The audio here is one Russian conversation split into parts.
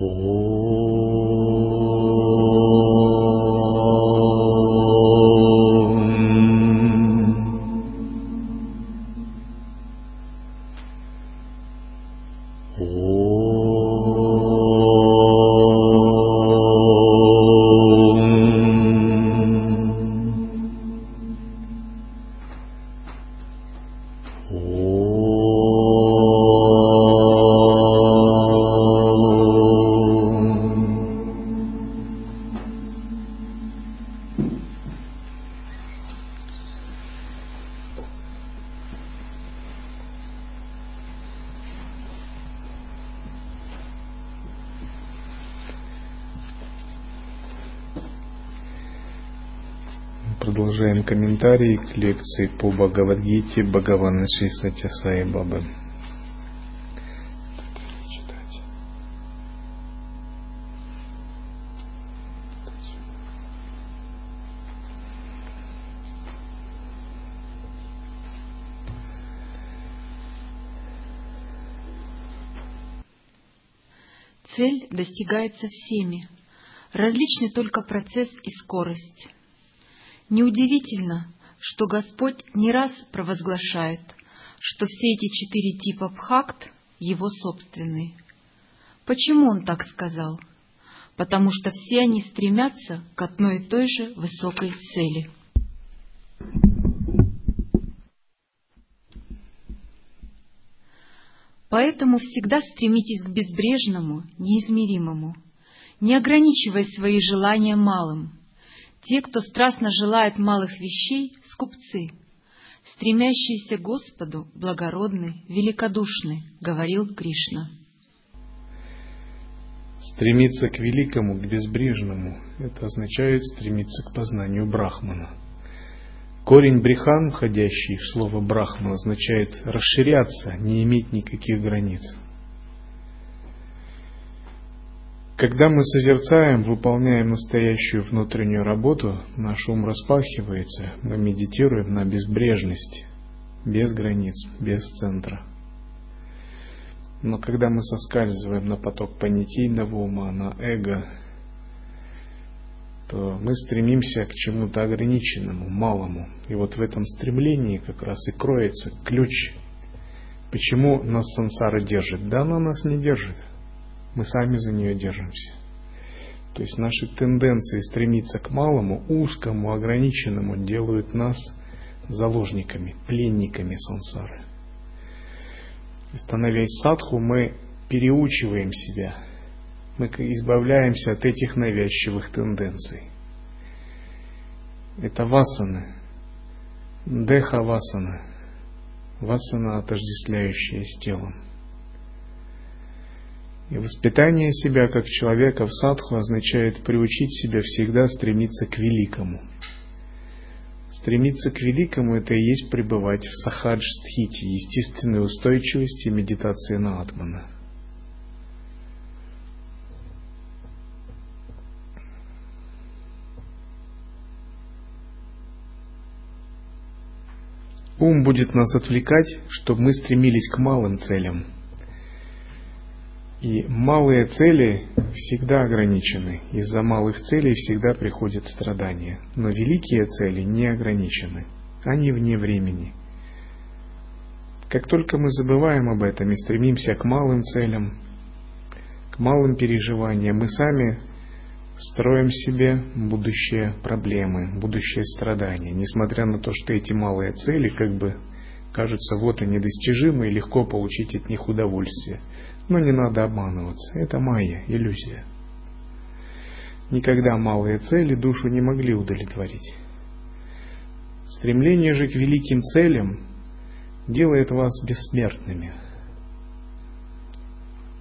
哦。Комментарии к лекции по Бхагавадгите Бхагавана Шри Сатясай Бабы. Цель достигается всеми. Различны только процесс и скорость. Неудивительно, что Господь не раз провозглашает, что все эти четыре типа бхакт — его собственные. Почему он так сказал? Потому что все они стремятся к одной и той же высокой цели. Поэтому всегда стремитесь к безбрежному, неизмеримому, не ограничивая свои желания малым — те, кто страстно желает малых вещей, — скупцы, стремящиеся к Господу, благородны, великодушны, — говорил Кришна. Стремиться к великому, к безбрежному — это означает стремиться к познанию Брахмана. Корень брихан, входящий в слово Брахма, означает расширяться, не иметь никаких границ. Когда мы созерцаем, выполняем настоящую внутреннюю работу, наш ум распахивается, мы медитируем на безбрежность, без границ, без центра. Но когда мы соскальзываем на поток понятийного ума, на эго, то мы стремимся к чему-то ограниченному, малому. И вот в этом стремлении как раз и кроется ключ. Почему нас сансара держит? Да она нас не держит мы сами за нее держимся. То есть наши тенденции стремиться к малому, узкому, ограниченному делают нас заложниками, пленниками сансары. Становясь садху, мы переучиваем себя, мы избавляемся от этих навязчивых тенденций. Это васана, деха васана, васана, отождествляющая с телом. И воспитание себя как человека в садху означает приучить себя всегда стремиться к великому. Стремиться к великому – это и есть пребывать в сахадж-стхите, естественной устойчивости медитации на атмана. Ум будет нас отвлекать, чтобы мы стремились к малым целям – и малые цели всегда ограничены. Из-за малых целей всегда приходят страдания. Но великие цели не ограничены. Они вне времени. Как только мы забываем об этом и стремимся к малым целям, к малым переживаниям, мы сами строим себе будущее проблемы, будущее страдания, несмотря на то, что эти малые цели как бы кажутся вот они достижимы и легко получить от них удовольствие – но не надо обманываться, это майя, иллюзия. Никогда малые цели душу не могли удовлетворить. Стремление же к великим целям делает вас бессмертными.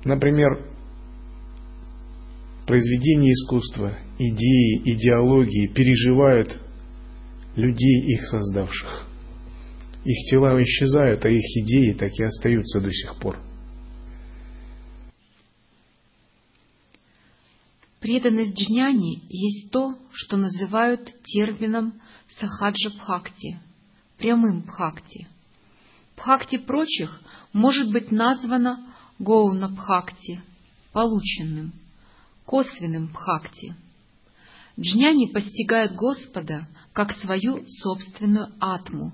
Например, произведения искусства, идеи, идеологии переживают людей, их создавших. Их тела исчезают, а их идеи так и остаются до сих пор. Преданность джняни есть то, что называют термином сахаджа бхакти, прямым бхакти. Бхакти прочих может быть названо гоуна бхакти, полученным, косвенным бхакти. Джняни постигают Господа как свою собственную атму.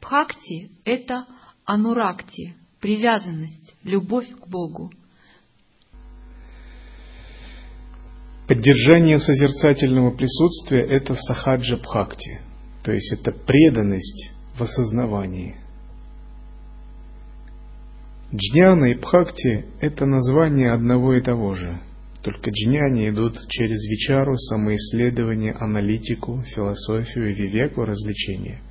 Бхакти — это ануракти, привязанность, любовь к Богу. Поддержание созерцательного присутствия – это сахаджа бхакти, то есть это преданность в осознавании. Джняна и бхакти – это название одного и того же, только джняни идут через вичару, самоисследование, аналитику, философию, вивеку, развлечение –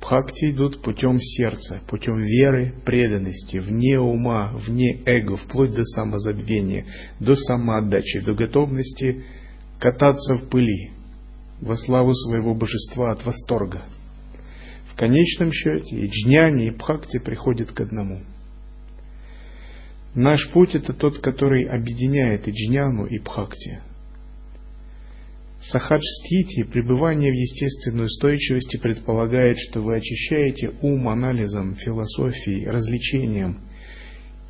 Бхакти идут путем сердца, путем веры, преданности, вне ума, вне эго, вплоть до самозабвения, до самоотдачи, до готовности кататься в пыли во славу своего божества от восторга. В конечном счете и джняни, и бхакти приходят к одному. Наш путь это тот, который объединяет и джняну, и бхакти – Сахаджстити, пребывание в естественной устойчивости, предполагает, что вы очищаете ум анализом, философией, развлечением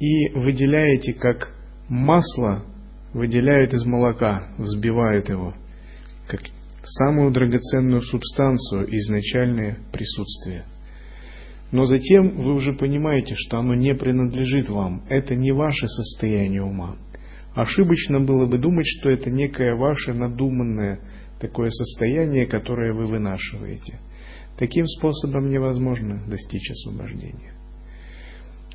и выделяете, как масло выделяют из молока, взбивают его, как самую драгоценную субстанцию изначальное присутствие. Но затем вы уже понимаете, что оно не принадлежит вам, это не ваше состояние ума. Ошибочно было бы думать, что это некое ваше надуманное такое состояние, которое вы вынашиваете. Таким способом невозможно достичь освобождения.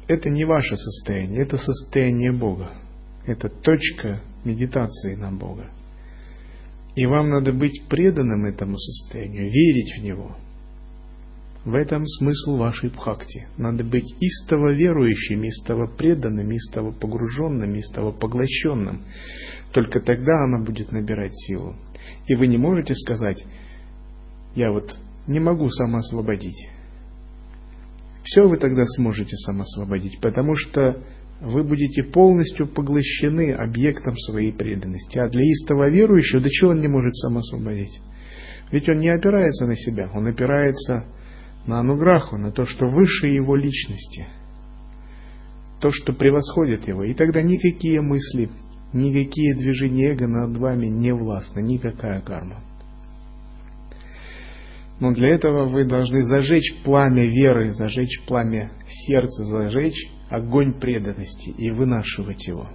Это не ваше состояние, это состояние Бога. Это точка медитации на Бога. И вам надо быть преданным этому состоянию, верить в него – в этом смысл вашей бхакти. Надо быть истово верующим, истово преданным, истово погруженным, истово поглощенным. Только тогда она будет набирать силу. И вы не можете сказать, я вот не могу самоосвободить. Все вы тогда сможете самоосвободить, потому что вы будете полностью поглощены объектом своей преданности. А для истово верующего, до чего он не может самоосвободить? Ведь он не опирается на себя, он опирается на ануграху, на то, что выше его личности, то, что превосходит его. И тогда никакие мысли, никакие движения эго над вами не властны, никакая карма. Но для этого вы должны зажечь пламя веры, зажечь пламя сердца, зажечь огонь преданности и вынашивать его.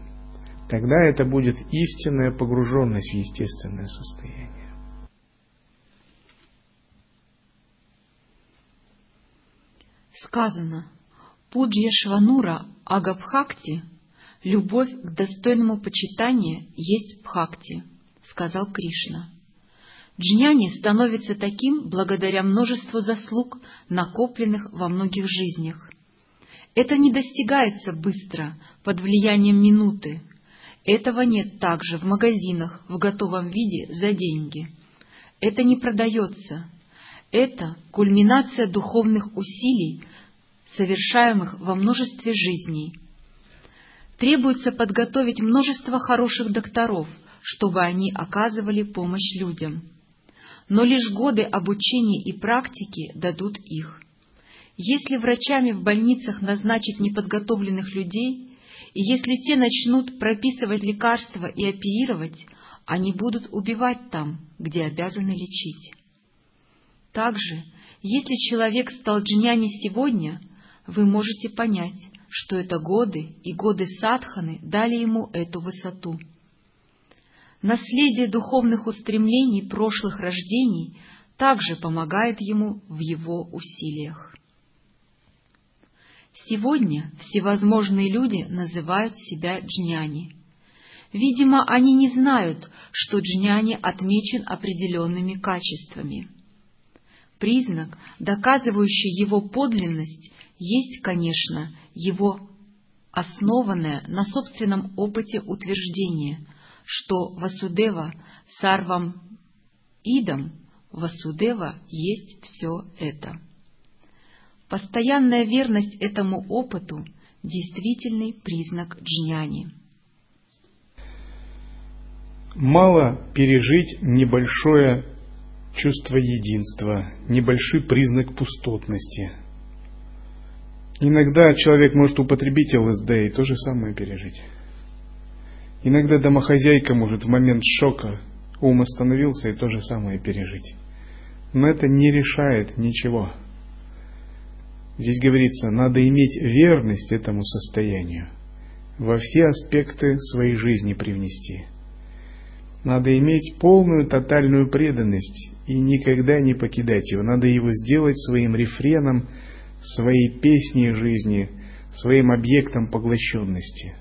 Тогда это будет истинная погруженность в естественное состояние. Сказано, Пуджья Шванура Агабхакти, любовь к достойному почитания есть Бхакти, сказал Кришна. Джняни становится таким благодаря множеству заслуг, накопленных во многих жизнях. Это не достигается быстро, под влиянием минуты. Этого нет также в магазинах в готовом виде за деньги. Это не продается, это кульминация духовных усилий, совершаемых во множестве жизней. Требуется подготовить множество хороших докторов, чтобы они оказывали помощь людям. Но лишь годы обучения и практики дадут их. Если врачами в больницах назначить неподготовленных людей, и если те начнут прописывать лекарства и оперировать, они будут убивать там, где обязаны лечить. Также, если человек стал джняни сегодня, вы можете понять, что это годы и годы садханы дали ему эту высоту. Наследие духовных устремлений прошлых рождений также помогает ему в его усилиях. Сегодня всевозможные люди называют себя джняни. Видимо, они не знают, что джняни отмечен определенными качествами. Признак, доказывающий его подлинность, есть, конечно, его основанное на собственном опыте утверждение, что Васудева сарвам идом, Васудева есть все это. Постоянная верность этому опыту – действительный признак джняни. Мало пережить небольшое чувство единства, небольшой признак пустотности. Иногда человек может употребить ЛСД и то же самое пережить. Иногда домохозяйка может в момент шока ум остановился и то же самое пережить. Но это не решает ничего. Здесь говорится, надо иметь верность этому состоянию, во все аспекты своей жизни привнести. Надо иметь полную, тотальную преданность и никогда не покидать его. Надо его сделать своим рефреном, своей песней жизни, своим объектом поглощенности.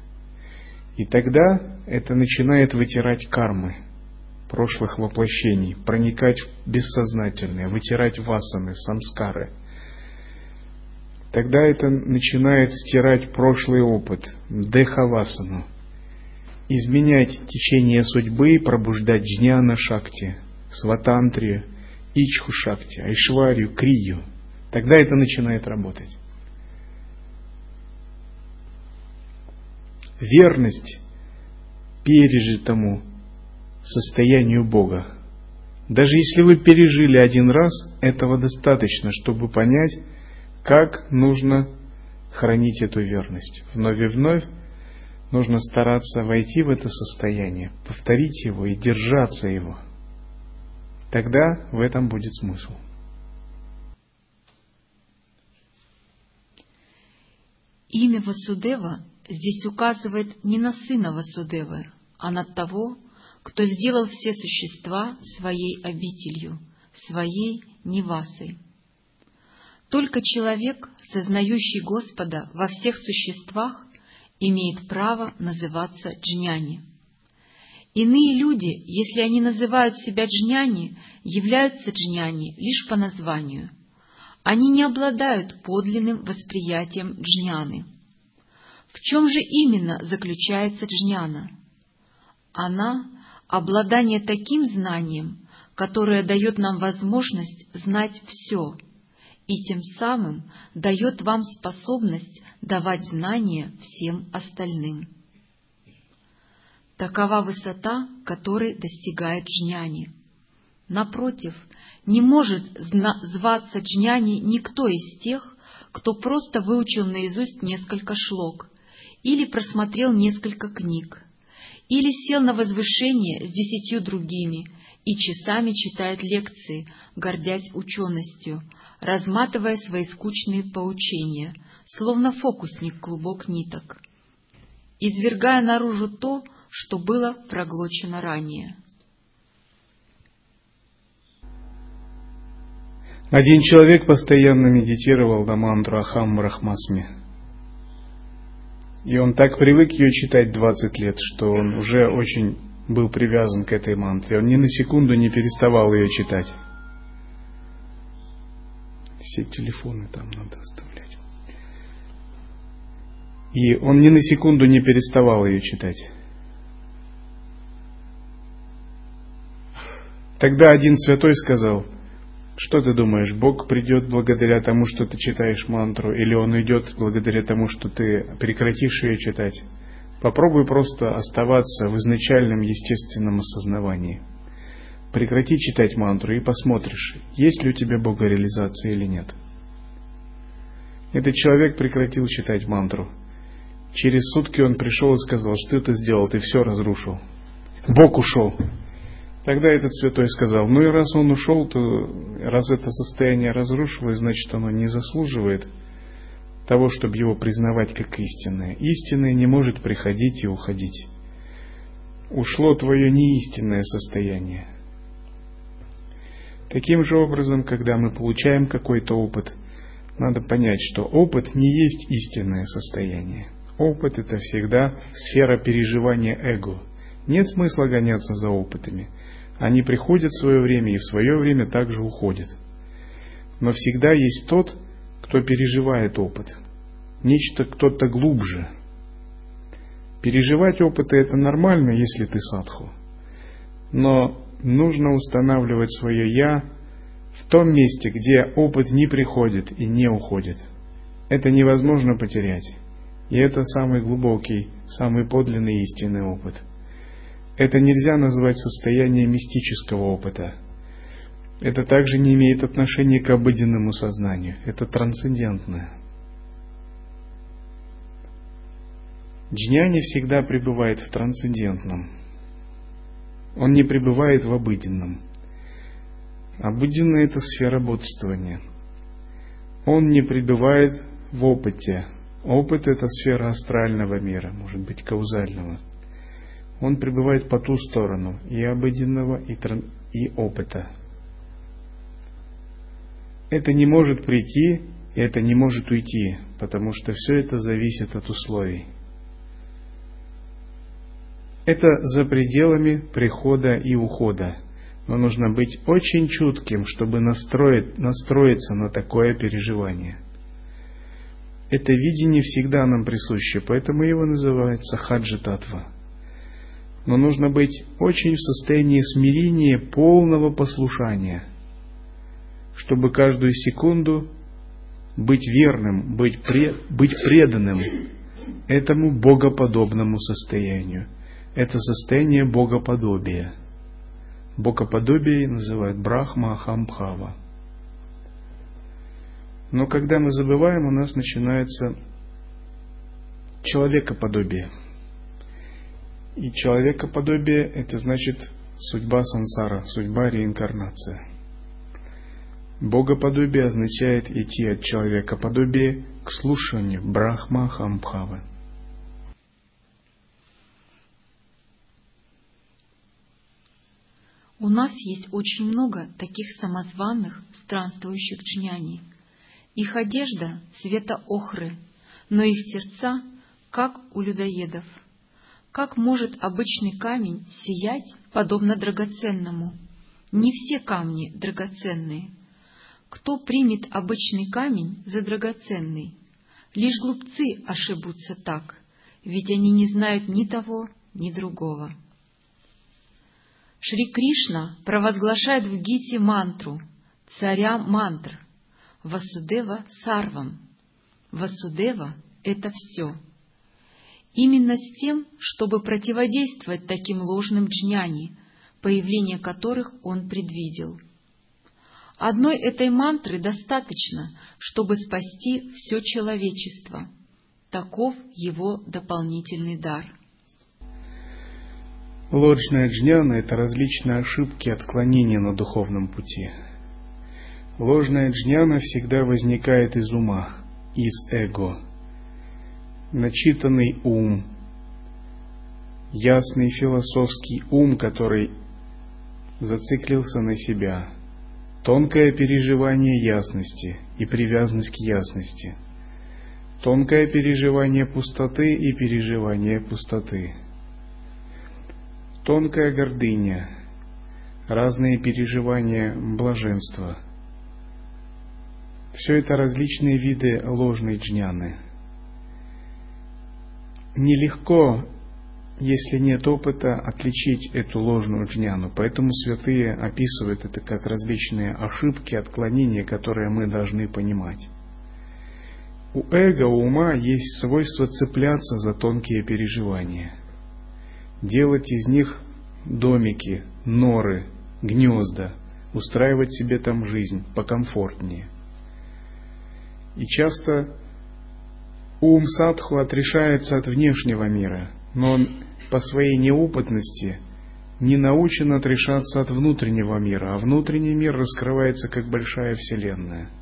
И тогда это начинает вытирать кармы прошлых воплощений, проникать в бессознательное, вытирать васаны, самскары. Тогда это начинает стирать прошлый опыт, дехавасану, изменять течение судьбы, пробуждать джняна шакти, сватантрию, ичху шакти, айшварию, крию. Тогда это начинает работать. верность пережитому состоянию Бога. Даже если вы пережили один раз, этого достаточно, чтобы понять, как нужно хранить эту верность. Вновь и вновь нужно стараться войти в это состояние, повторить его и держаться его. Тогда в этом будет смысл. Имя Васудева здесь указывает не на сына Васудевы, а на того, кто сделал все существа своей обителью, своей Невасой. Только человек, сознающий Господа во всех существах, имеет право называться джняни. Иные люди, если они называют себя джняни, являются джняни лишь по названию. Они не обладают подлинным восприятием джняны – в чем же именно заключается джняна? Она — обладание таким знанием, которое дает нам возможность знать все, и тем самым дает вам способность давать знания всем остальным. Такова высота, которой достигает джняни. Напротив, не может зваться джняни никто из тех, кто просто выучил наизусть несколько шлок или просмотрел несколько книг, или сел на возвышение с десятью другими и часами читает лекции, гордясь ученостью, разматывая свои скучные поучения, словно фокусник клубок ниток, извергая наружу то, что было проглочено ранее. Один человек постоянно медитировал на мантру Ахам Брахмасми. И он так привык ее читать 20 лет, что он уже очень был привязан к этой мантре. Он ни на секунду не переставал ее читать. Все телефоны там надо оставлять. И он ни на секунду не переставал ее читать. Тогда один святой сказал – что ты думаешь, Бог придет благодаря тому, что ты читаешь мантру, или Он идет благодаря тому, что ты прекратишь ее читать? Попробуй просто оставаться в изначальном естественном осознавании. Прекрати читать мантру и посмотришь, есть ли у тебя богореализация или нет. Этот человек прекратил читать мантру. Через сутки он пришел и сказал, что ты сделал, ты все разрушил. Бог ушел. Тогда этот святой сказал, ну и раз он ушел, то раз это состояние разрушилось, значит оно не заслуживает того, чтобы его признавать как истинное. Истинное не может приходить и уходить. Ушло твое неистинное состояние. Таким же образом, когда мы получаем какой-то опыт, надо понять, что опыт не есть истинное состояние. Опыт это всегда сфера переживания эго. Нет смысла гоняться за опытами. Они приходят в свое время и в свое время также уходят. Но всегда есть тот, кто переживает опыт. Нечто кто-то глубже. Переживать опыты это нормально, если ты садху. Но нужно устанавливать свое «я» в том месте, где опыт не приходит и не уходит. Это невозможно потерять. И это самый глубокий, самый подлинный истинный опыт – это нельзя назвать состоянием мистического опыта. Это также не имеет отношения к обыденному сознанию. Это трансцендентное. Джняни всегда пребывает в трансцендентном. Он не пребывает в обыденном. Обыденное – это сфера бодствования. Он не пребывает в опыте. Опыт – это сфера астрального мира, может быть, каузального. Он пребывает по ту сторону и обыденного, и, тран... и опыта. Это не может прийти, и это не может уйти, потому что все это зависит от условий. Это за пределами прихода и ухода. Но нужно быть очень чутким, чтобы настроить, настроиться на такое переживание. Это видение всегда нам присуще, поэтому его называется хаджи татва. Но нужно быть очень в состоянии смирения, полного послушания, чтобы каждую секунду быть верным, быть, пре, быть преданным этому богоподобному состоянию. Это состояние богоподобия. Богоподобие называют Брахма Ахамбхава. Но когда мы забываем, у нас начинается человекоподобие. И человекоподобие – это значит судьба сансара, судьба реинкарнация. Богоподобие означает идти от человекоподобия к слушанию Брахма Хамбхавы. У нас есть очень много таких самозваных, странствующих джняни. Их одежда цвета охры, но их сердца, как у людоедов. Как может обычный камень сиять, подобно драгоценному? Не все камни драгоценные. Кто примет обычный камень за драгоценный? Лишь глупцы ошибутся так, ведь они не знают ни того, ни другого. Шри Кришна провозглашает в Гите мантру царя мантр Васудева Сарвам. Васудева — это все. Именно с тем, чтобы противодействовать таким ложным джняни, появление которых он предвидел. Одной этой мантры достаточно, чтобы спасти все человечество. Таков его дополнительный дар. Ложная джняна – это различные ошибки отклонения на духовном пути. Ложная джняна всегда возникает из ума, из эго. Начитанный ум, ясный философский ум, который зациклился на себя, тонкое переживание ясности и привязанность к ясности, тонкое переживание пустоты и переживание пустоты – тонкая гордыня, разные переживания блаженства. Все это различные виды ложной джняны. Нелегко, если нет опыта, отличить эту ложную джняну, поэтому святые описывают это как различные ошибки, отклонения, которые мы должны понимать. У эго, у ума есть свойство цепляться за тонкие переживания – делать из них домики, норы, гнезда, устраивать себе там жизнь покомфортнее. И часто ум садху отрешается от внешнего мира, но он по своей неопытности не научен отрешаться от внутреннего мира, а внутренний мир раскрывается как большая вселенная –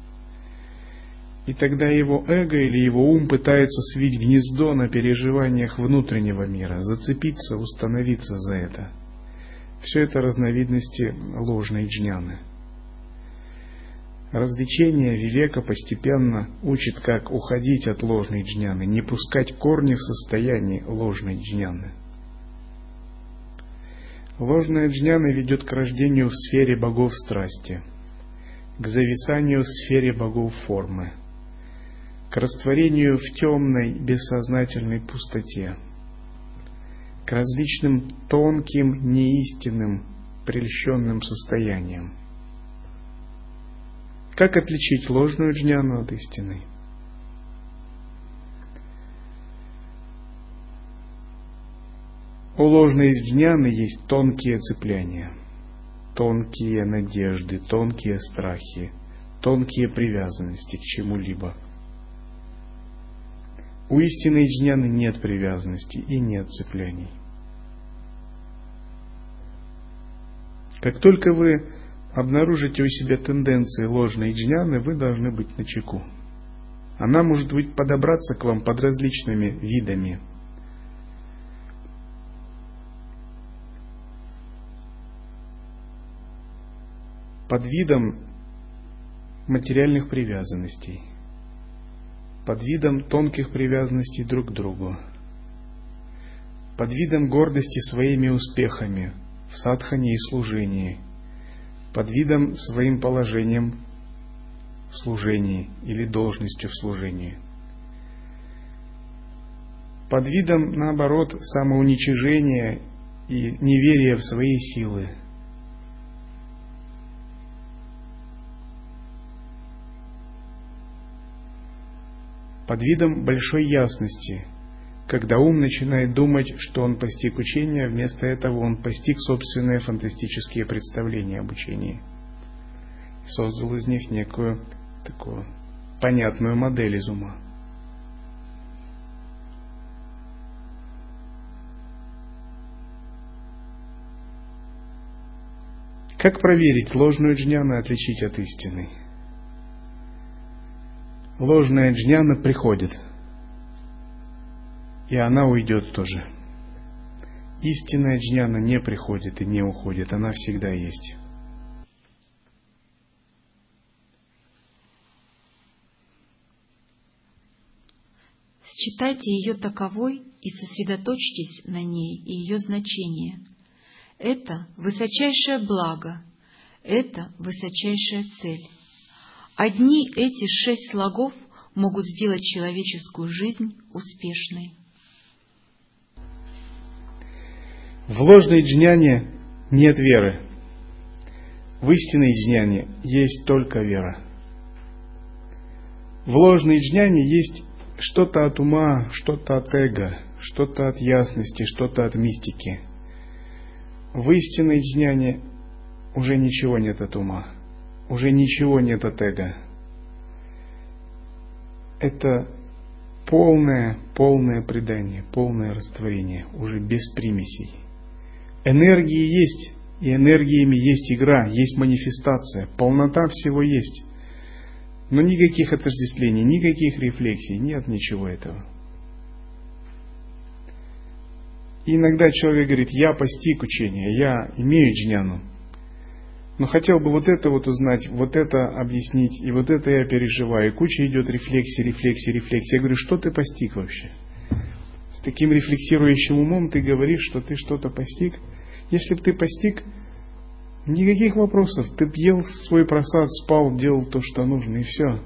и тогда его эго или его ум пытается свить гнездо на переживаниях внутреннего мира, зацепиться, установиться за это. Все это разновидности ложной джняны. Развлечение Вивека постепенно учит, как уходить от ложной джняны, не пускать корни в состоянии ложной джняны. Ложная джняна ведет к рождению в сфере богов страсти, к зависанию в сфере богов формы – к растворению в темной бессознательной пустоте, к различным тонким, неистинным, прельщенным состояниям. Как отличить ложную джняну от истинной? У ложной джняны есть тонкие цепляния, тонкие надежды, тонкие страхи, тонкие привязанности к чему-либо – У истинной джняны нет привязанности и нет цепляний. Как только вы обнаружите у себя тенденции ложной джняны, вы должны быть на чеку. Она может быть подобраться к вам под различными видами. Под видом материальных привязанностей, под видом тонких привязанностей друг к другу, под видом гордости своими успехами в садхане и служении, под видом своим положением в служении или должностью в служении. Под видом, наоборот, самоуничижения и неверия в свои силы. Под видом большой ясности, когда ум начинает думать, что он постиг учение, вместо этого он постиг собственные фантастические представления об учении. Создал из них некую такую понятную модель из ума. Как проверить ложную джняну и отличить от истины? Ложная джняна приходит, и она уйдет тоже. Истинная джняна не приходит и не уходит, она всегда есть. Считайте ее таковой и сосредоточьтесь на ней и ее значение. Это высочайшее благо, это высочайшая цель. Одни эти шесть слогов могут сделать человеческую жизнь успешной. В ложной джняне нет веры. В истинной джняне есть только вера. В ложной джняне есть что-то от ума, что-то от эго, что-то от ясности, что-то от мистики. В истинной джняне уже ничего нет от ума, уже ничего нет от эго. Это полное, полное предание, полное растворение, уже без примесей. Энергии есть, и энергиями есть игра, есть манифестация, полнота всего есть. Но никаких отождествлений, никаких рефлексий, нет ничего этого. И иногда человек говорит, я постиг учение, я имею джняну, но хотел бы вот это вот узнать, вот это объяснить, и вот это я переживаю. И куча идет рефлексии, рефлексии, рефлексии. Я говорю, что ты постиг вообще? С таким рефлексирующим умом ты говоришь, что ты что-то постиг. Если бы ты постиг, Никаких вопросов. Ты ел свой просад, спал, делал то, что нужно, и все.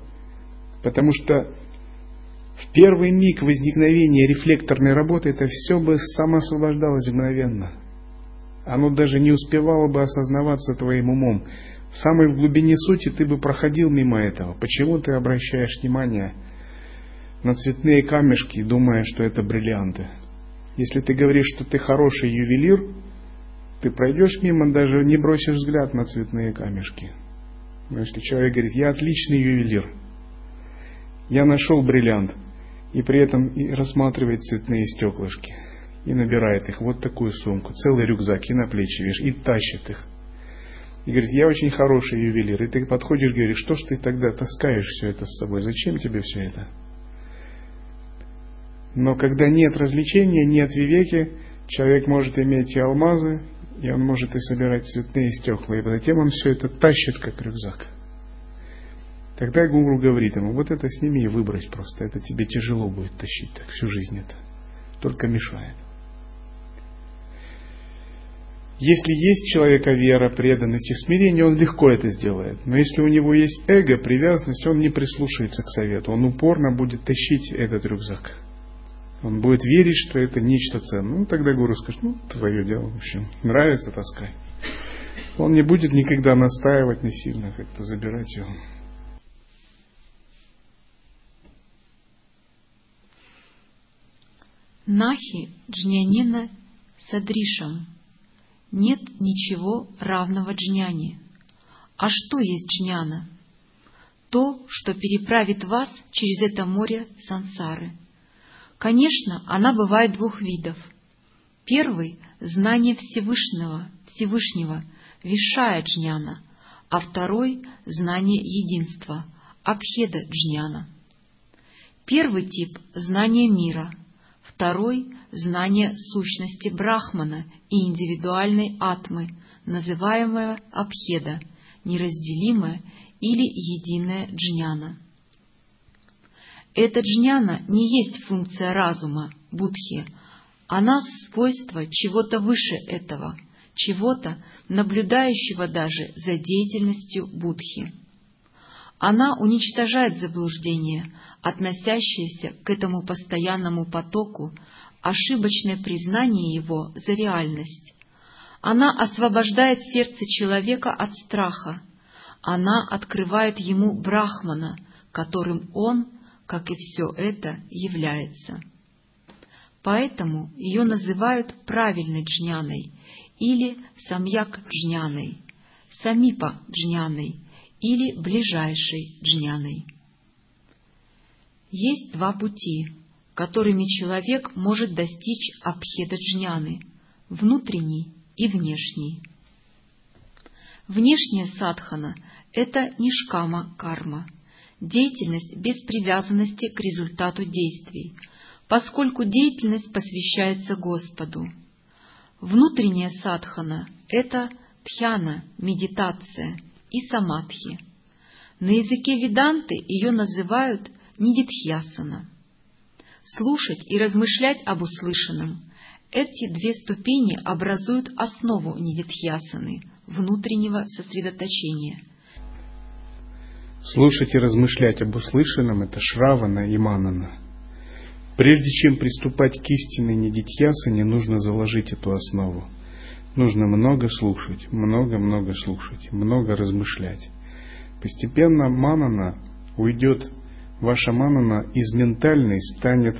Потому что в первый миг возникновения рефлекторной работы это все бы самоосвобождалось мгновенно. Оно даже не успевало бы осознаваться твоим умом. В самой глубине сути ты бы проходил мимо этого. Почему ты обращаешь внимание на цветные камешки, думая, что это бриллианты? Если ты говоришь, что ты хороший ювелир, ты пройдешь мимо, даже не бросишь взгляд на цветные камешки. Но если человек говорит, я отличный ювелир, я нашел бриллиант, и при этом и рассматривает цветные стеклышки, и набирает их, вот такую сумку, целый рюкзак, и на плечи вешает, и тащит их. И говорит, я очень хороший ювелир. И ты подходишь, говоришь, что ж ты тогда таскаешь все это с собой? Зачем тебе все это? Но когда нет развлечения, нет вивеки, человек может иметь и алмазы, и он может и собирать цветные стекла, и затем он все это тащит, как рюкзак. Тогда гуру говорит ему, вот это сними и выбрось просто, это тебе тяжело будет тащить так всю жизнь это, только мешает. Если есть человека вера, преданность и смирение, он легко это сделает. Но если у него есть эго, привязанность, он не прислушается к совету. Он упорно будет тащить этот рюкзак. Он будет верить, что это нечто ценное. Ну, тогда гуру скажет, ну, твое дело, в общем, нравится, таскай. Он не будет никогда настаивать не сильно, как-то забирать его. Нахи джнянина садришам. Нет ничего равного джняне. А что есть джняна? То, что переправит вас через это море сансары – Конечно, она бывает двух видов. Первый — знание Всевышнего, Всевышнего, Вишая Джняна, а второй — знание единства, Абхеда Джняна. Первый тип — знание мира, второй — знание сущности Брахмана и индивидуальной атмы, называемого Абхеда, неразделимое или единое джняна. Эта джняна не есть функция разума, будхи, она свойство чего-то выше этого, чего-то, наблюдающего даже за деятельностью будхи. Она уничтожает заблуждение, относящееся к этому постоянному потоку, ошибочное признание его за реальность. Она освобождает сердце человека от страха. Она открывает ему Брахмана, которым он, как и все это, является. Поэтому ее называют правильной джняной или самьяк джняной, самипа джняной или ближайшей джняной. Есть два пути, которыми человек может достичь абхеда джняны – внутренний и внешний. Внешняя садхана – это нишкама карма, деятельность без привязанности к результату действий, поскольку деятельность посвящается Господу. Внутренняя садхана – это тхьяна, медитация и самадхи. На языке веданты ее называют нидитхьясана. Слушать и размышлять об услышанном – эти две ступени образуют основу нидитхьясаны, внутреннего сосредоточения. Слушать и размышлять об услышанном – это Шравана и Манана. Прежде чем приступать к истинной нидитхьясане, нужно заложить эту основу. Нужно много слушать, много-много слушать, много размышлять. Постепенно манана уйдет ваша манана из ментальной станет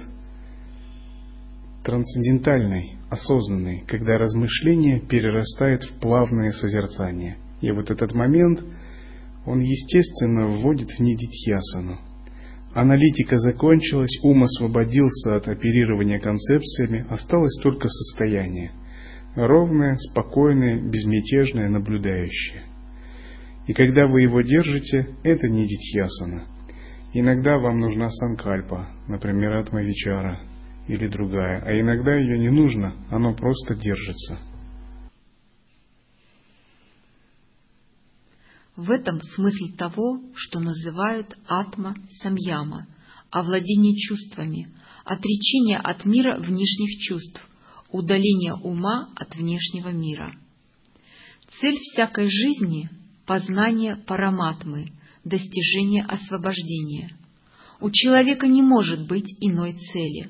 трансцендентальной, осознанной, когда размышление перерастает в плавное созерцание. И вот этот момент, он естественно вводит в нидитьясану. Аналитика закончилась, ум освободился от оперирования концепциями, осталось только состояние. Ровное, спокойное, безмятежное, наблюдающее. И когда вы его держите, это не дитьясана – Иногда вам нужна санкальпа, например, атмавичара или другая, а иногда ее не нужно, оно просто держится. В этом смысл того, что называют атма самьяма, овладение чувствами, отречение от мира внешних чувств, удаление ума от внешнего мира. Цель всякой жизни – познание параматмы – достижение освобождения. У человека не может быть иной цели.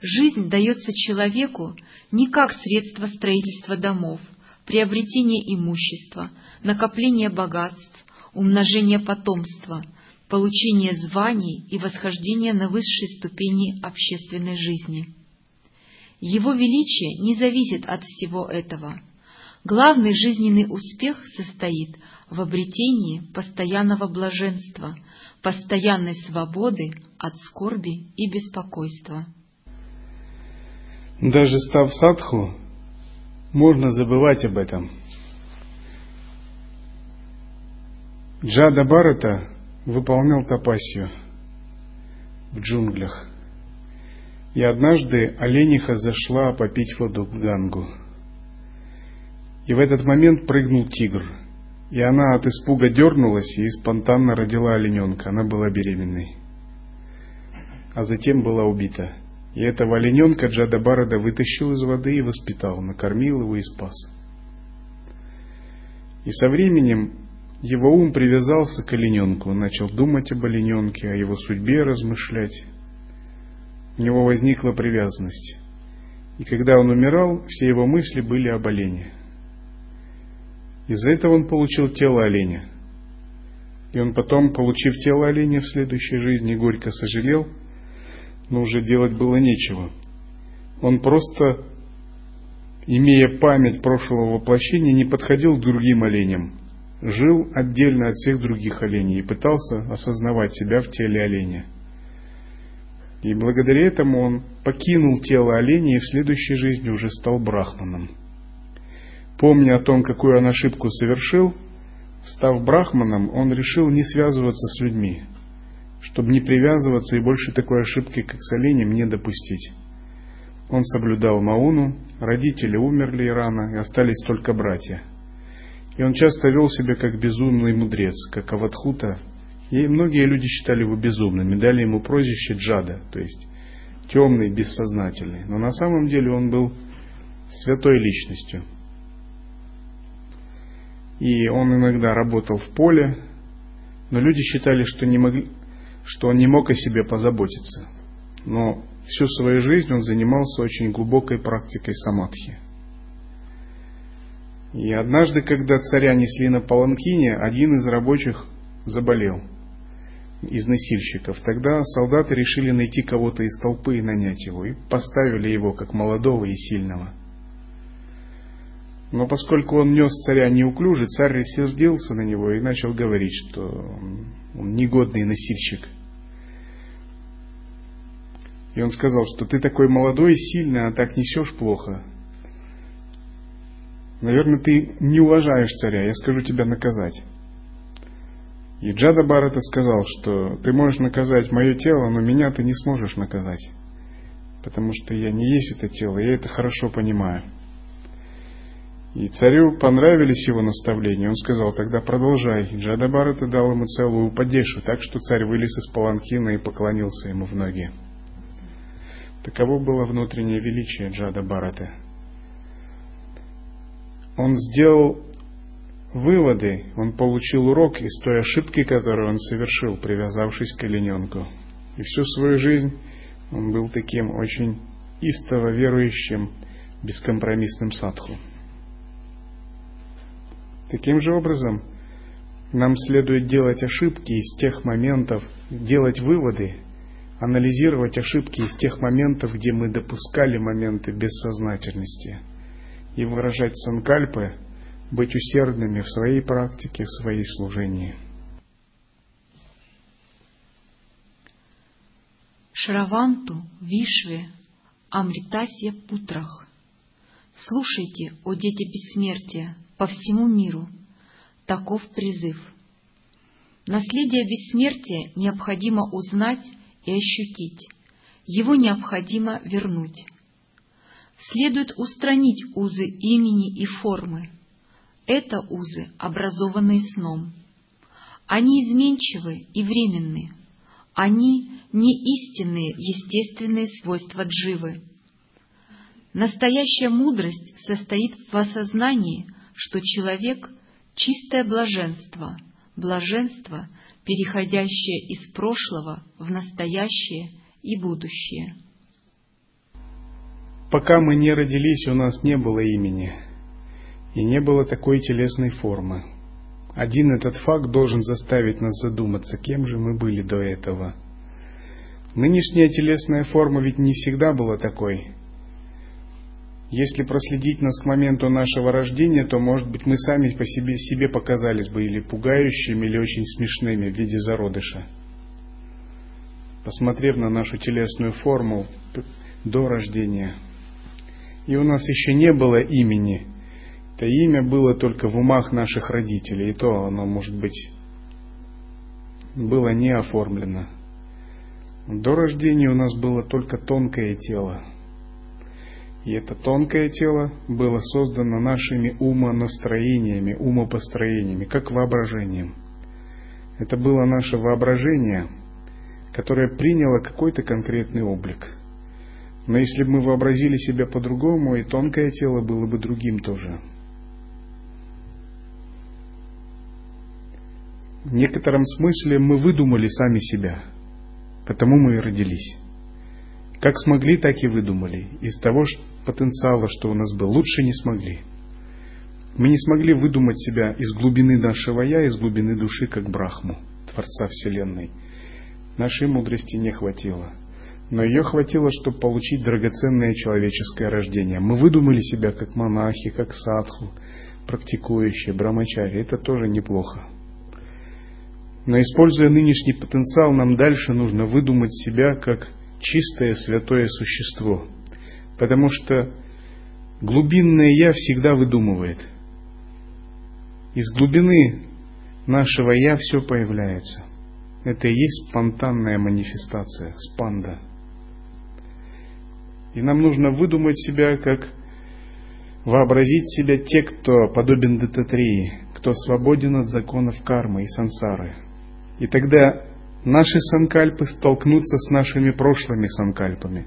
Жизнь дается человеку не как средство строительства домов, приобретения имущества, накопления богатств, умножения потомства, получения званий и восхождения на высшие ступени общественной жизни. Его величие не зависит от всего этого – Главный жизненный успех состоит в обретении постоянного блаженства, постоянной свободы от скорби и беспокойства. Даже став садху, можно забывать об этом. Джада Барата выполнял тапасию в джунглях. И однажды олениха зашла попить воду в Гангу – и в этот момент прыгнул тигр. И она от испуга дернулась и спонтанно родила олененка. Она была беременной. А затем была убита. И этого олененка Джада Барада вытащил из воды и воспитал, накормил его и спас. И со временем его ум привязался к олененку, начал думать об олененке, о его судьбе размышлять. У него возникла привязанность. И когда он умирал, все его мысли были об олене. Из-за этого он получил тело оленя. И он потом, получив тело оленя в следующей жизни, горько сожалел, но уже делать было нечего. Он просто, имея память прошлого воплощения, не подходил к другим оленям, жил отдельно от всех других оленей и пытался осознавать себя в теле оленя. И благодаря этому он покинул тело оленя и в следующей жизни уже стал брахманом. Помня о том, какую он ошибку совершил, став брахманом, он решил не связываться с людьми, чтобы не привязываться и больше такой ошибки, как с оленем, не допустить. Он соблюдал Мауну, родители умерли рано, и остались только братья. И он часто вел себя как безумный мудрец, как Аватхута, и многие люди считали его безумным и дали ему прозвище Джада, то есть темный, бессознательный. Но на самом деле он был святой личностью. И он иногда работал в поле, но люди считали, что, не могли, что он не мог о себе позаботиться. Но всю свою жизнь он занимался очень глубокой практикой самадхи. И однажды, когда царя несли на паланкине, один из рабочих заболел – из носильщиков. Тогда солдаты решили найти кого-то из толпы и нанять его, и поставили его как молодого и сильного. Но поскольку он нес царя неуклюже, царь рассердился на него и начал говорить, что он негодный носильщик. И он сказал, что ты такой молодой и сильный, а так несешь плохо. Наверное, ты не уважаешь царя, я скажу тебя наказать. И Джада Барата сказал, что ты можешь наказать мое тело, но меня ты не сможешь наказать. Потому что я не есть это тело, я это хорошо понимаю. И царю понравились его наставления. Он сказал, тогда продолжай. Джада Барата дал ему целую падешу, так что царь вылез из паланкина и поклонился ему в ноги. Таково было внутреннее величие Джада Барата. Он сделал выводы, он получил урок из той ошибки, которую он совершил, привязавшись к олененку. И всю свою жизнь он был таким очень истово верующим, бескомпромиссным садху. Таким же образом, нам следует делать ошибки из тех моментов, делать выводы, анализировать ошибки из тех моментов, где мы допускали моменты бессознательности, и выражать санкальпы быть усердными в своей практике, в своей служении. Шраванту, Вишве, Амритасья Путрах. Слушайте, о дети бессмертия, по всему миру. Таков призыв. Наследие бессмертия необходимо узнать и ощутить. Его необходимо вернуть. Следует устранить узы имени и формы, это узы, образованные сном. Они изменчивы и временны. Они не истинные естественные свойства дживы. Настоящая мудрость состоит в осознании, что человек — чистое блаженство, блаженство, переходящее из прошлого в настоящее и будущее. Пока мы не родились, у нас не было имени — и не было такой телесной формы. Один этот факт должен заставить нас задуматься, кем же мы были до этого. Нынешняя телесная форма ведь не всегда была такой. Если проследить нас к моменту нашего рождения, то, может быть, мы сами по себе, себе показались бы или пугающими, или очень смешными в виде зародыша. Посмотрев на нашу телесную форму до рождения. И у нас еще не было имени – это имя было только в умах наших родителей, и то оно, может быть, было не оформлено. До рождения у нас было только тонкое тело. И это тонкое тело было создано нашими умонастроениями, умопостроениями, как воображением. Это было наше воображение, которое приняло какой-то конкретный облик. Но если бы мы вообразили себя по-другому, и тонкое тело было бы другим тоже – В некотором смысле мы выдумали сами себя, потому мы и родились. Как смогли, так и выдумали. Из того потенциала, что у нас был, лучше не смогли. Мы не смогли выдумать себя из глубины нашего «я», из глубины души, как Брахму, Творца Вселенной. Нашей мудрости не хватило. Но ее хватило, чтобы получить драгоценное человеческое рождение. Мы выдумали себя как монахи, как садху, практикующие, брамачари. Это тоже неплохо. Но используя нынешний потенциал, нам дальше нужно выдумать себя как чистое святое существо, потому что глубинное «я» всегда выдумывает. Из глубины нашего «я» все появляется. Это и есть спонтанная манифестация, спанда. И нам нужно выдумать себя как вообразить себя те, кто подобен Дататрии, кто свободен от законов кармы и сансары. И тогда наши санкальпы столкнутся с нашими прошлыми санкальпами.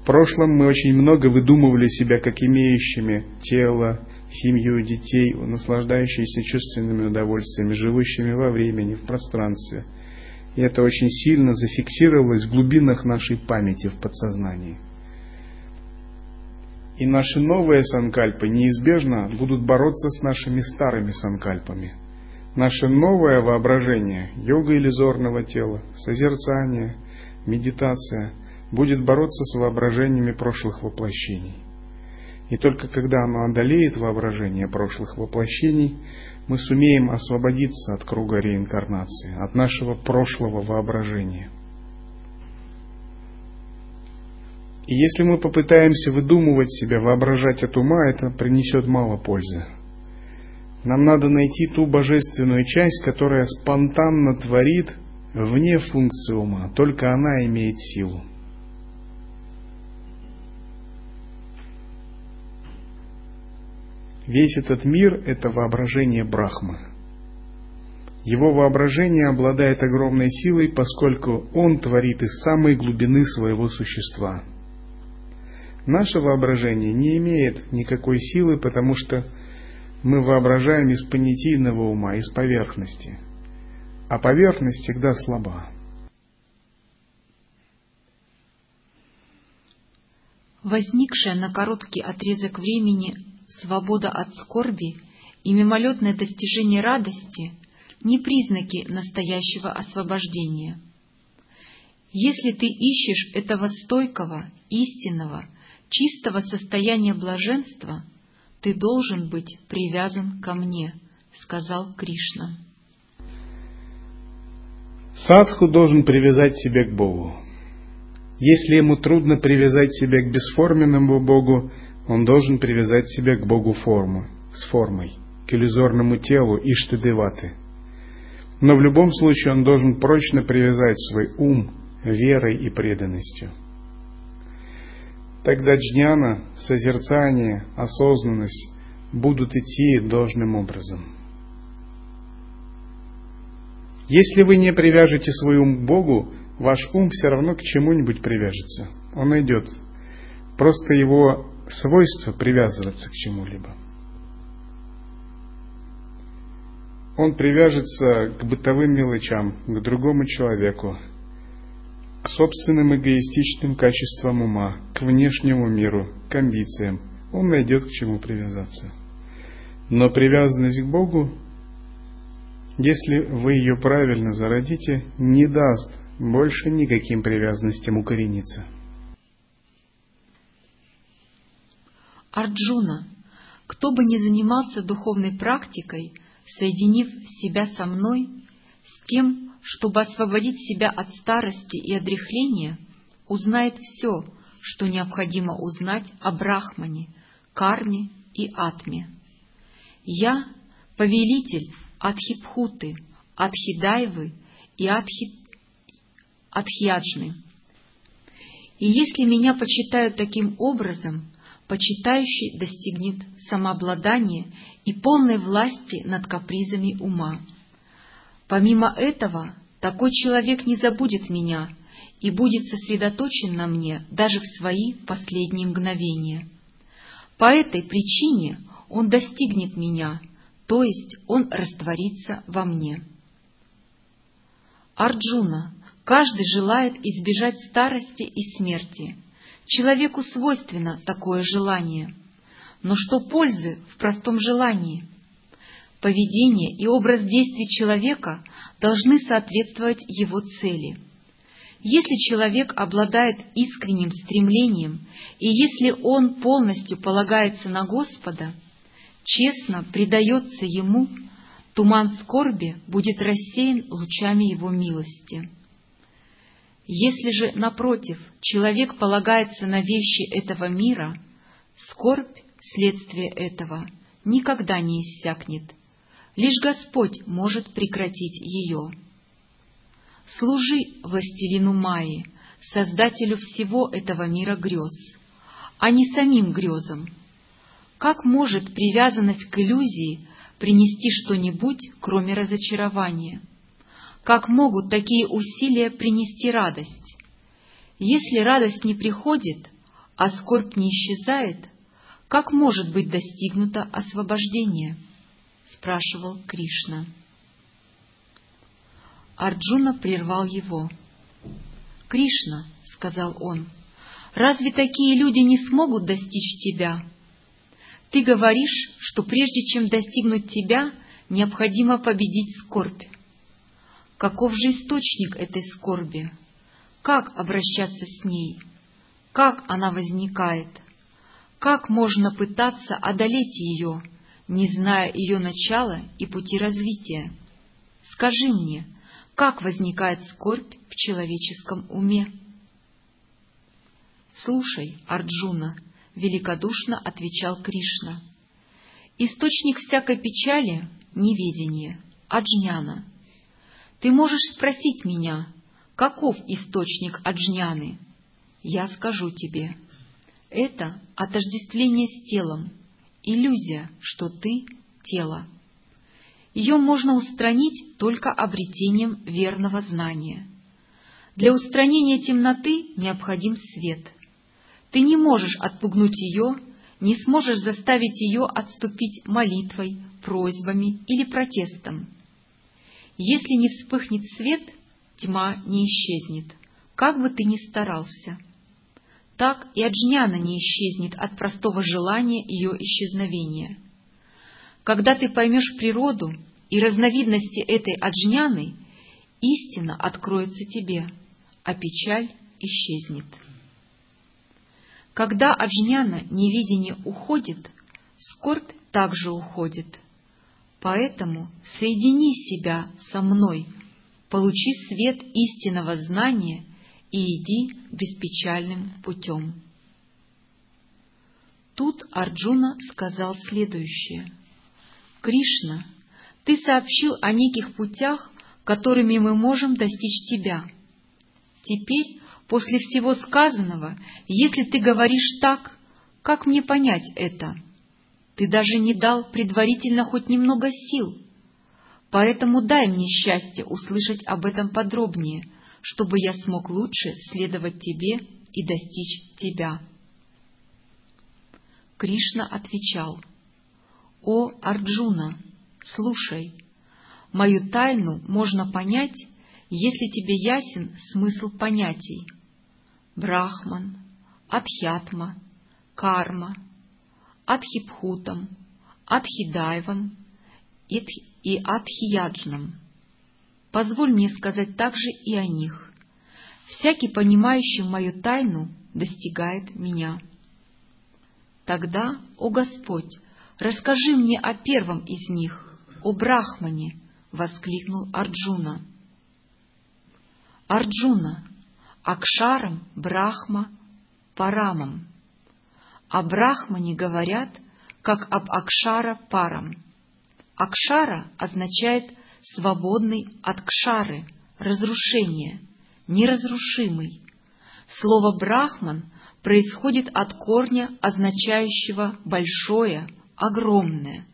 В прошлом мы очень много выдумывали себя как имеющими тело, семью, детей, наслаждающиеся чувственными удовольствиями, живущими во времени, в пространстве. И это очень сильно зафиксировалось в глубинах нашей памяти, в подсознании. И наши новые санкальпы неизбежно будут бороться с нашими старыми санкальпами. Наше новое воображение, йога иллюзорного тела, созерцание, медитация будет бороться с воображениями прошлых воплощений. И только когда оно одолеет воображение прошлых воплощений, мы сумеем освободиться от круга реинкарнации, от нашего прошлого воображения. И если мы попытаемся выдумывать себя, воображать от ума, это принесет мало пользы. Нам надо найти ту божественную часть, которая спонтанно творит вне функции ума, только она имеет силу. Весь этот мир – это воображение Брахмы. Его воображение обладает огромной силой, поскольку он творит из самой глубины своего существа. Наше воображение не имеет никакой силы, потому что мы воображаем из понятийного ума, из поверхности. А поверхность всегда слаба. Возникшая на короткий отрезок времени свобода от скорби и мимолетное достижение радости не признаки настоящего освобождения. Если ты ищешь этого стойкого, истинного, чистого состояния блаженства, ты должен быть привязан ко мне, сказал Кришна. Садху должен привязать себя к Богу. Если ему трудно привязать себя к бесформенному Богу, он должен привязать себя к Богу формы, с формой, к иллюзорному телу Иштадеваты. Но в любом случае он должен прочно привязать свой ум верой и преданностью. Тогда джняна, созерцание, осознанность будут идти должным образом. Если вы не привяжете свой ум к Богу, ваш ум все равно к чему-нибудь привяжется. Он идет. Просто его свойство привязываться к чему-либо. Он привяжется к бытовым мелочам, к другому человеку, к собственным эгоистичным качествам ума, к внешнему миру, к амбициям. Он найдет к чему привязаться. Но привязанность к Богу, если вы ее правильно зародите, не даст больше никаким привязанностям укорениться. Арджуна, кто бы ни занимался духовной практикой, соединив себя со мной, с тем, чтобы освободить себя от старости и одряхления, узнает все, что необходимо узнать о Брахмане, Карме и Атме. Я — повелитель Адхипхуты, Адхидайвы и Адхи... Адхьяджны. И если меня почитают таким образом, почитающий достигнет самообладания и полной власти над капризами ума. Помимо этого, такой человек не забудет меня и будет сосредоточен на мне даже в свои последние мгновения. По этой причине он достигнет меня, то есть он растворится во мне. Арджуна, каждый желает избежать старости и смерти – Человеку свойственно такое желание. Но что пользы в простом желании? Поведение и образ действий человека должны соответствовать его цели. Если человек обладает искренним стремлением, и если он полностью полагается на Господа, честно предается Ему, туман скорби будет рассеян лучами Его милости. Если же, напротив, человек полагается на вещи этого мира, скорбь, следствие этого, никогда не иссякнет. Лишь Господь может прекратить ее. Служи властелину Майи, создателю всего этого мира грез, а не самим грезам. Как может привязанность к иллюзии принести что-нибудь, кроме разочарования? Как могут такие усилия принести радость? Если радость не приходит, а скорбь не исчезает, как может быть достигнуто освобождение? Спрашивал Кришна. Арджуна прервал его. «Кришна», — сказал он, — «разве такие люди не смогут достичь тебя? Ты говоришь, что прежде чем достигнуть тебя, необходимо победить скорбь. Каков же источник этой скорби? Как обращаться с ней? Как она возникает? Как можно пытаться одолеть ее, не зная ее начала и пути развития? Скажи мне, как возникает скорбь в человеческом уме? «Слушай, Арджуна», — великодушно отвечал Кришна, — «источник всякой печали — неведение, аджняна. Ты можешь спросить меня, каков источник аджняны? Я скажу тебе. Это отождествление с телом, иллюзия, что ты — тело. Ее можно устранить только обретением верного знания. Для устранения темноты необходим свет. Ты не можешь отпугнуть ее, не сможешь заставить ее отступить молитвой, просьбами или протестом. Если не вспыхнет свет, тьма не исчезнет, как бы ты ни старался. Так и Аджняна не исчезнет от простого желания ее исчезновения. Когда ты поймешь природу и разновидности этой Аджняны, истина откроется тебе, а печаль исчезнет. Когда Аджняна невидение уходит, скорбь также уходит — Поэтому соедини себя со мной, получи свет истинного знания и иди беспечальным путем. Тут Арджуна сказал следующее. «Кришна, ты сообщил о неких путях, которыми мы можем достичь тебя. Теперь, после всего сказанного, если ты говоришь так, как мне понять это?» Ты даже не дал предварительно хоть немного сил. Поэтому дай мне счастье услышать об этом подробнее, чтобы я смог лучше следовать тебе и достичь тебя. Кришна отвечал, «О, Арджуна, слушай, мою тайну можно понять, если тебе ясен смысл понятий. Брахман, Адхьятма, Карма — Адхипхутом, Адхидайвом и Адхияджном. Позволь мне сказать также и о них. Всякий, понимающий мою тайну, достигает меня. Тогда, о Господь, расскажи мне о первом из них, о Брахмане, — воскликнул Арджуна. Арджуна, Акшарам, Брахма, Парамам. О Брахмане говорят, как об Акшара парам. Акшара означает «свободный от кшары», разрушение, неразрушимый. Слово «брахман» происходит от корня, означающего «большое», «огромное».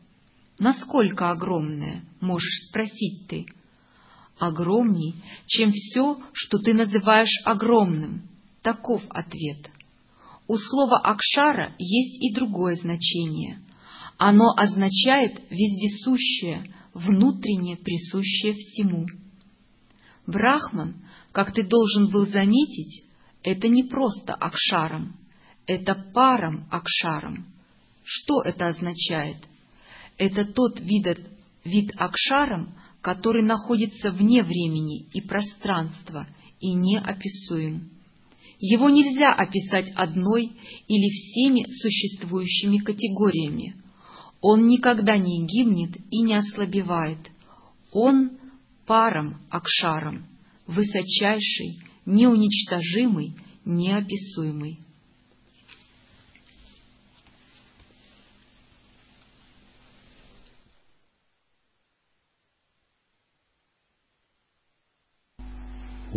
Насколько огромное, можешь спросить ты? Огромней, чем все, что ты называешь огромным. Таков ответ. У слова «акшара» есть и другое значение. Оно означает вездесущее, внутренне присущее всему. Брахман, как ты должен был заметить, это не просто акшаром, это паром акшаром. Что это означает? Это тот вид, вид акшаром, который находится вне времени и пространства и неописуем. Его нельзя описать одной или всеми существующими категориями. Он никогда не гибнет и не ослабевает. Он паром Акшаром, высочайший, неуничтожимый, неописуемый.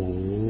Oh.